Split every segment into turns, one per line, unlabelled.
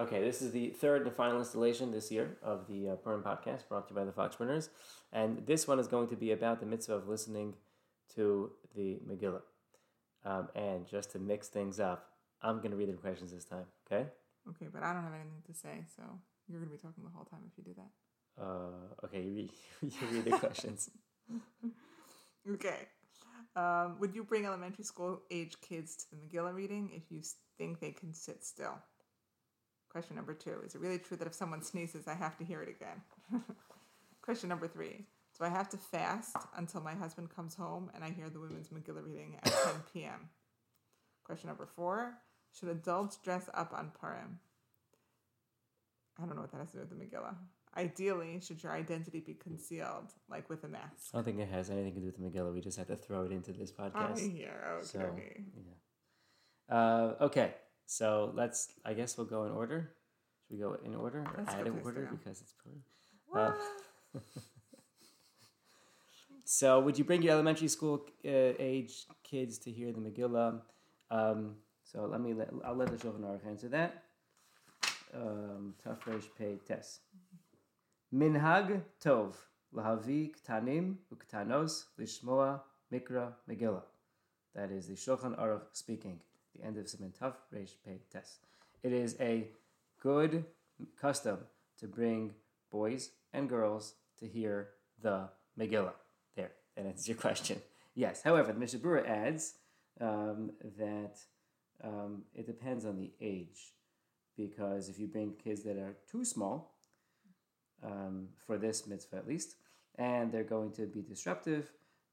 Okay, this is the third and final installation this year of the uh, Purim podcast brought to you by the Foxpreneurs. And this one is going to be about the mitzvah of listening to the Megillah. Um, and just to mix things up, I'm going to read the questions this time, okay?
Okay, but I don't have anything to say, so you're going to be talking the whole time if you do that.
Uh, okay, you read, you read the questions.
Okay. Um, would you bring elementary school age kids to the Megillah reading if you think they can sit still? Question number two Is it really true that if someone sneezes, I have to hear it again? Question number three Do I have to fast until my husband comes home and I hear the women's Megillah reading at 10 p.m.? Question number four Should adults dress up on Purim? I don't know what that has to do with the Megillah. Ideally, should your identity be concealed, like with a mask?
I don't think it has anything to do with the Megillah. We just had to throw it into this
I
podcast.
hear. Okay.
So, yeah. Uh, okay, so let's, I guess we'll go in order. Should we go in order or
That's
in order because it's? Uh, So, would you bring your elementary school uh, age kids to hear the Megillah? Um, so, let me let I'll let the Shulchan Aruch answer that. Um, Tav Reish Pei Tes. Minhag Tov lahavi ktanim uktanos lishmoa mikra Megillah. That is the Shulchan Aruch speaking. The end of Siman Tav Reish Pei Tes. It is a good custom to bring boys and girls to hear the Megillah. There, that answers your question. Yes. However, the Mishnah Berurah adds um, that um, it depends on the age, because if you bring kids that are too small, um, for this mitzvah at least, and they're going to be disruptive,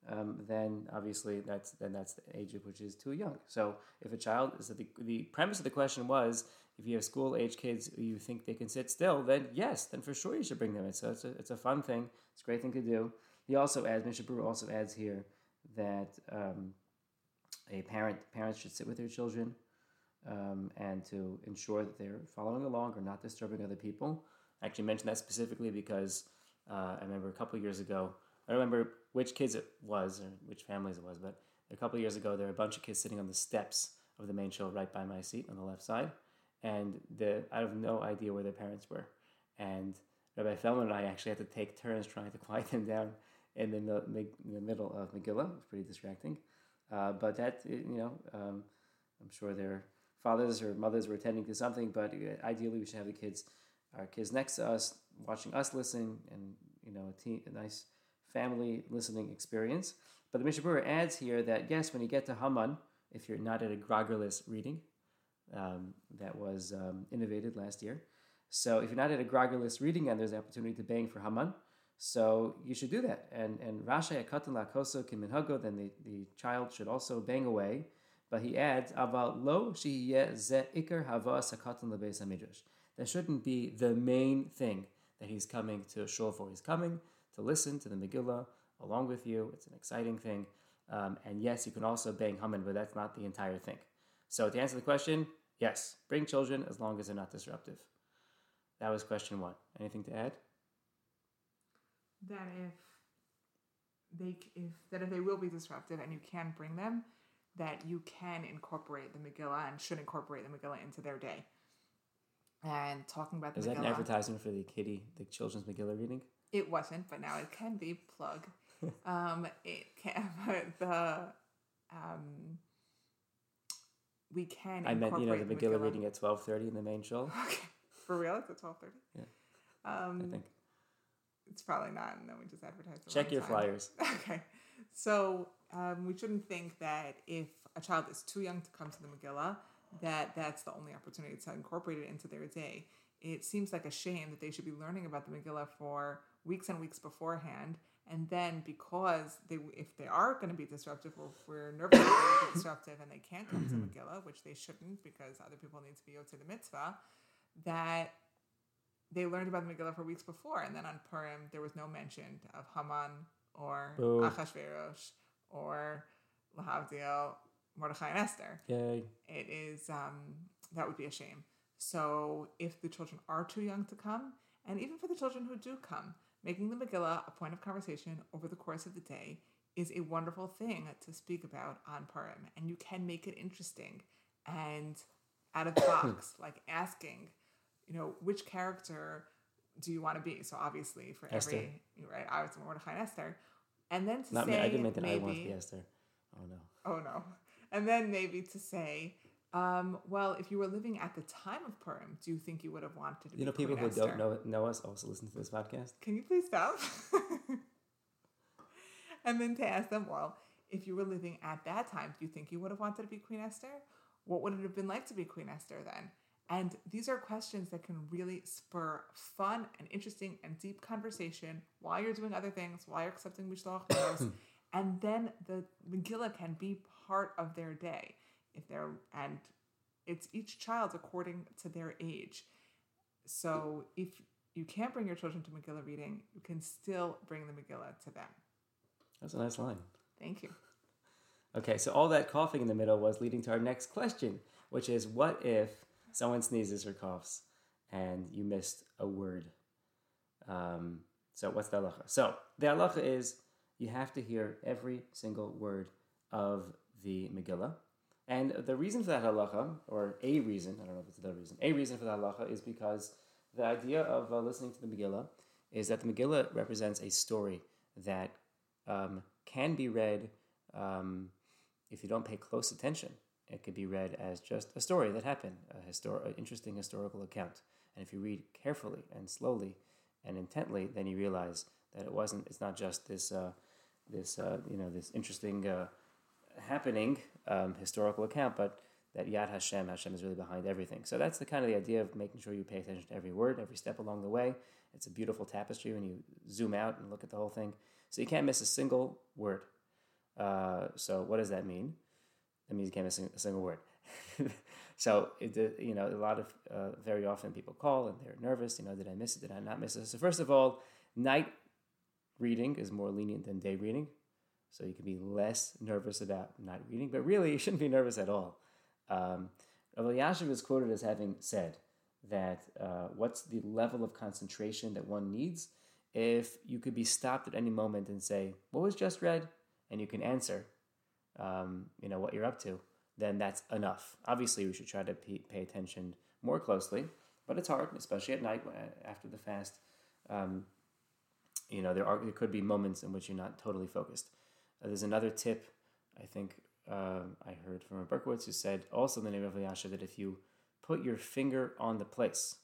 um, then obviously that's then that's the age of which is too young. So if a child is the the premise of the question was if you have school age kids you think they can sit still, then yes, then for sure you should bring them in. So it's a, it's a fun thing. It's a great thing to do. He also adds, Mishnah Berurah also adds here that um, a parent parents should sit with their children um, and to ensure that they're following along or not disturbing other people. I actually mentioned that specifically because uh, I remember a couple years ago. I remember which kids it was or which families it was, but a couple years ago there were a bunch of kids sitting on the steps of the main shul right by my seat on the left side, and the I have no idea where their parents were, and Rabbi Feldman and I actually had to take turns trying to quiet them down in the, in the middle of Megillah. It was pretty distracting, uh, but that you know um, I'm sure their fathers or mothers were attending to something, but uh, ideally we should have the kids, our kids next to us, watching us listen, and you know a, a nice family listening experience. But the Mishnah Berurah adds here that yes, when you get to Haman, if you're not at a groggerless reading, um, that was um, innovated last year. So if you're not at a groggerless reading and there's an opportunity to bang for Haman, so you should do that. And and Rasha Akatan Lakoso Kiminhago, then the, the child should also bang away. But he adds, Aval lo ze ikar hava sakatan lebeis hamidrash. That shouldn't be the main thing that he's coming to shul for. He's coming to listen to the Megillah along with you. It's an exciting thing. Um, and yes, you can also bang Haman, but that's not the entire thing. So to answer the question, yes, bring children as long as they're not disruptive. That was question one. Anything to add?
that if they if that if they will be disruptive and you can bring them, that you can incorporate the Megillah and should incorporate the Megillah into their day. And talking about the
Is that an advertisement for the kitty, the children's Megillah reading?
It wasn't, but now it can be plug. um, it can, but the um, we can.
I meant, you know, the Megillah reading at twelve thirty in the main shul.
Okay, for real, it's at twelve thirty.
Yeah.
Um,
I think.
It's probably not, and then we just advertise.
Check your
time.
flyers.
Okay, so um, we shouldn't think that if a child is too young to come to the Megillah, that that's the only opportunity to incorporate it into their day. It seems like a shame that they should be learning about the Megillah for weeks and weeks beforehand, and then because they, if they are going to be disruptive, or if we're nervous they're disruptive and they can't come to Megillah, which they shouldn't because other people need to be to the mitzvah, that they learned about the Megillah for weeks before, and then on Purim there was no mention of Haman or
Boo.
Achashverosh or Lahavdil, Mordechai and Esther.
Yay.
It is um, that would be a shame. So if the children are too young to come, and even for the children who do come, making the Megillah a point of conversation over the course of the day is a wonderful thing to speak about on Purim, and you can make it interesting and out of the box, like asking you know, which character do you want to be? So obviously for
Esther.
every right, I was Mordechai and Esther, and then to
Not
say
me. I didn't mean that
maybe,
I want to be Esther. Oh no.
Oh no. And then maybe to say, um, well, if you were living at the time of Purim, do you think you would have wanted to be?
You know, people who
Esther?
don't know know us also listen to this podcast.
Can you please stop? and then to ask them, well, if you were living at that time, do you think you would have wanted to be Queen Esther? What would it have been like to be Queen Esther then? And these are questions that can really spur fun and interesting and deep conversation while you're doing other things, while you're accepting Mishloach and then the Megillah can be part of their day. If they're and it's each child according to their age. So if you can't bring your children to Megillah reading, you can still bring the Megillah to them.
That's a nice line.
Thank you.
Okay, so all that coughing in the middle was leading to our next question, which is what if someone sneezes or coughs and you missed a word? Um, so what's the halacha? So the halacha is you have to hear every single word of the Megillah. And the reason for that halacha, or a reason, I don't know if it's the other reason, a reason for that halacha is because the idea of uh, listening to the Megillah is that the Megillah represents a story that um, can be read um, if you don't pay close attention. It could be read as just a story that happened, a histor- an interesting historical account. And if you read carefully and slowly and intently, then you realize that it wasn't. It's not just this, uh, this uh, you know, this interesting uh, happening um, historical account, but that Yad Hashem, Hashem is really behind everything. So that's the kind of the idea of making sure you pay attention to every word, every step along the way. It's a beautiful tapestry when you zoom out and look at the whole thing. So you can't miss a single word. Uh, so what does that mean? That means you can't miss a single word. so it, you know, a lot of uh, very often people call and they're nervous. You know, did I miss it? Did I not miss it? So first of all, night reading is more lenient than day reading. So you can be less nervous about not reading, but really you shouldn't be nervous at all. Um, Yashiv is quoted as having said that uh, what's the level of concentration that one needs if you could be stopped at any moment and say, "What was just read?" and you can answer, um, you know, what you're up to, then that's enough. Obviously, we should try to pay, pay attention more closely, but it's hard, especially at night uh, after the fast. Um, you know, there are there could be moments in which you're not totally focused. Uh, there's another tip, I think um, I heard from a Berkowitz who said also in the name of Yasha that if you put your finger on the place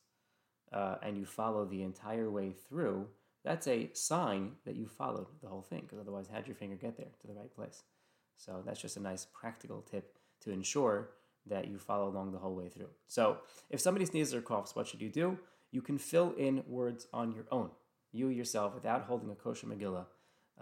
uh, and you follow the entire way through, that's a sign that you followed the whole thing. Because otherwise, how'd your finger get there to the right place? So that's just a nice practical tip to ensure that you follow along the whole way through. So if somebody sneezes or coughs, what should you do? You can fill in words on your own, you yourself, without holding a kosher Megillah.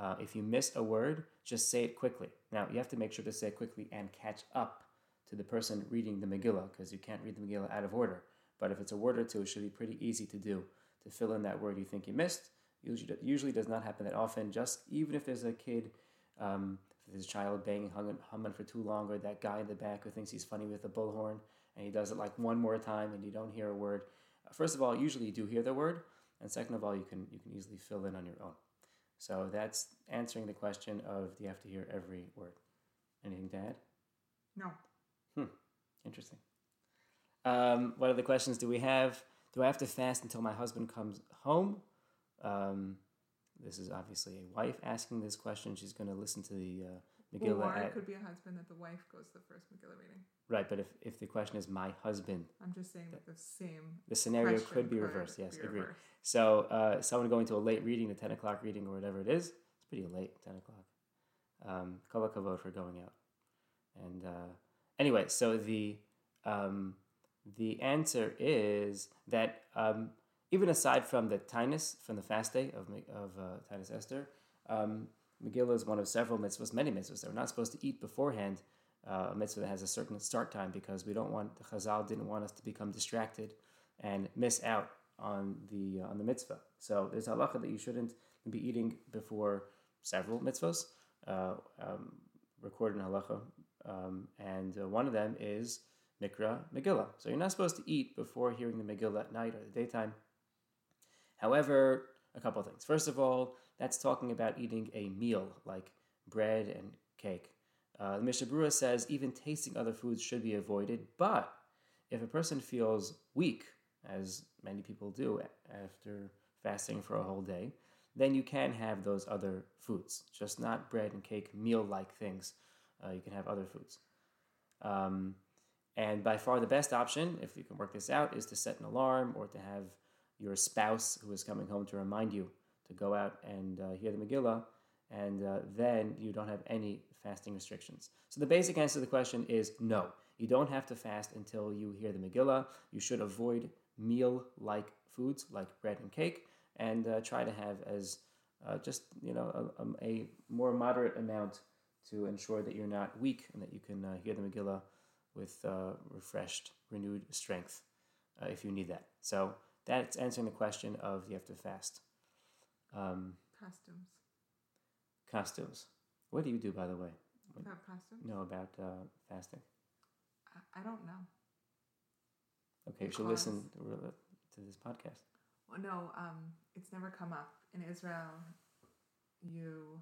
Uh, if you miss a word, just say it quickly. Now, you have to make sure to say it quickly and catch up to the person reading the Megillah because you can't read the Megillah out of order. But if it's a word or two, it should be pretty easy to do to fill in that word you think you missed. Usually, usually does not happen that often. Just even if there's a kid, um, if there's a child banging, Haman, for too long, or that guy in the back who thinks he's funny with a bullhorn and he does it like one more time and you don't hear a word. Uh, first of all, usually you do hear the word, and second of all, you can you can easily fill in on your own. So that's answering the question of do you have to hear every word? Anything to add?
No.
Hmm. Interesting. Um, what other questions do we have? Do I have to fast until my husband comes home? Um, this is obviously a wife asking this question. She's going to listen to the uh, Megillah.
Or it could be a husband that the wife goes to the first Megillah reading.
right, but if, if the question is my husband,
I'm just saying that the same
the scenario could be reversed. Yes,
be reversed.
So uh, someone going to a late reading, the 10 o'clock reading or whatever it is, it's pretty late, 10 o'clock. Um, Kol for going out. And uh, anyway, so the um, the answer is that um, even aside from the taanis, from the fast day of, of uh, Taanis Esther, um, Megillah is one of several mitzvahs, many mitzvahs, that we're not supposed to eat beforehand. Uh, a mitzvah that has a certain start time because we don't want the Chazal didn't want us to become distracted and miss out on the uh, on the mitzvah. So there's halacha that you shouldn't be eating before several mitzvahs uh, um, recorded in halacha, um, and uh, one of them is mikra Megillah. So you're not supposed to eat before hearing the Megillah at night or the daytime. However, a couple of things. First of all, that's talking about eating a meal like bread and cake. Uh, the Mishnah Berurah says even tasting other foods should be avoided, but if a person feels weak as many people do after fasting for a whole day, then you can have those other foods, just not bread and cake, meal like things. Uh, you can have other foods. Um, and by far the best option, if you can work this out, is to set an alarm or to have your spouse who is coming home to remind you to go out and uh, hear the Megillah, and uh, then you don't have any fasting restrictions. So the basic answer to the question is no. You don't have to fast until you hear the Megillah. You should avoid meal like foods like bread and cake and uh, try to have as uh, just you know a, a, more moderate amount to ensure that you're not weak and that you can uh, hear the Megillah with uh, refreshed, renewed strength if you need that. So that's answering the question of you have to fast. Um,
Costumes.
costumes. What do you do, by the way?
About costumes?
No, about uh, fasting.
I, I don't know.
Okay, you should listen to, to this podcast.
Well, no, um, it's never come up in Israel. You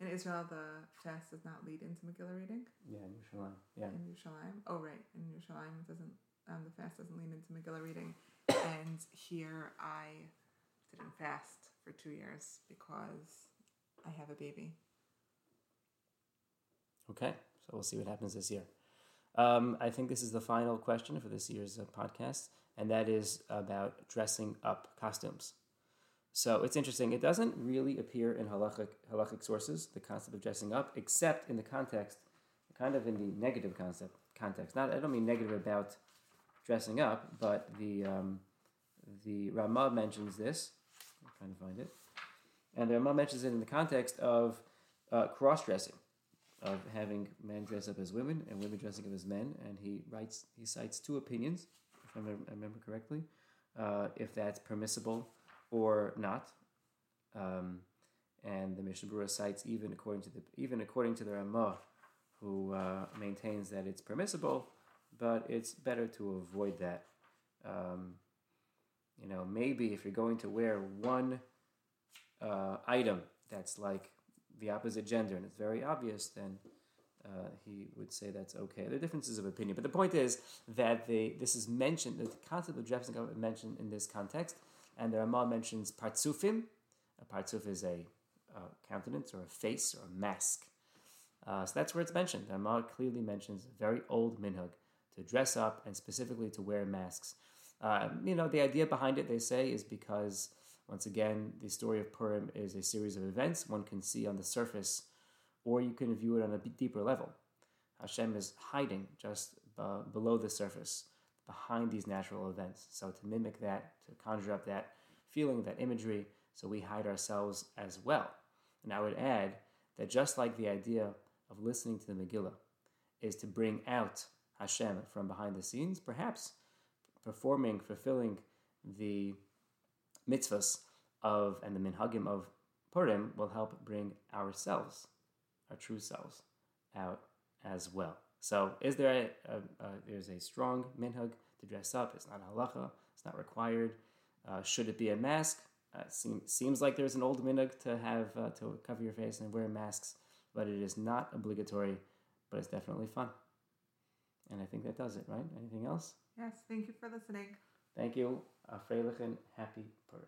in Israel, the fast does not lead into Megillah reading.
Yeah, in Yerushalayim. Yeah.
In Yerushalayim. Oh, right. In Yerushalayim, it doesn't. Um, the fast doesn't lead into Megillah reading. and here, I didn't fast for two years because I have a baby.
Okay, so we'll see what happens this year. Um, I think this is the final question for this year's uh, podcast, and that is about dressing up costumes. So it's interesting. It doesn't really appear in halachic, halachic sources, the concept of dressing up, except in the context, kind of in the negative concept context. Not I don't mean negative about dressing up, but the um, the Ramah mentions this. Trying to find it, and the Ramah mentions it in the context of uh, cross dressing, of having men dress up as women and women dressing up as men. And he writes he cites two opinions, if I remember, correctly, uh, if that's permissible or not. Um, and the Mishnah Berurah cites even according to the even according to the Ramah, who uh, maintains that it's permissible, but it's better to avoid that. Um, you know, maybe if you're going to wear one uh, item that's like the opposite gender and it's very obvious, then uh, he would say that's okay. There are differences of opinion, but the point is that the this is mentioned. The concept of dressing up is mentioned in this context, and the Ramah mentions partsufim. A partsuf is a uh, countenance or a face or a mask. Uh, so that's where it's mentioned. The Ramah clearly mentions a very old minhag to dress up and specifically to wear masks. Uh, you know, the idea behind it, they say, is because, once again, the story of Purim is a series of events one can see on the surface, or you can view it on a deeper level. Hashem is hiding just below the surface behind these natural events. So to mimic that, to conjure up that feeling, that imagery, so we hide ourselves as well. And I would add that just like the idea of listening to the Megillah is to bring out Hashem from behind the scenes, perhaps performing, fulfilling the mitzvahs of and the minhagim of Purim will help bring ourselves, our true selves, out as well. So, is there a, a, a, there's a strong minhag to dress up? It's not halacha. It's not required. Uh, should it be a mask? Uh, seem, seems like there's an old minhag to have uh, to cover your face and wear masks, but it is not obligatory. But it's definitely fun, and I think that does it. Right? Anything else?
Yes. Thank you for listening.
Thank you. Freilichen, happy Purim.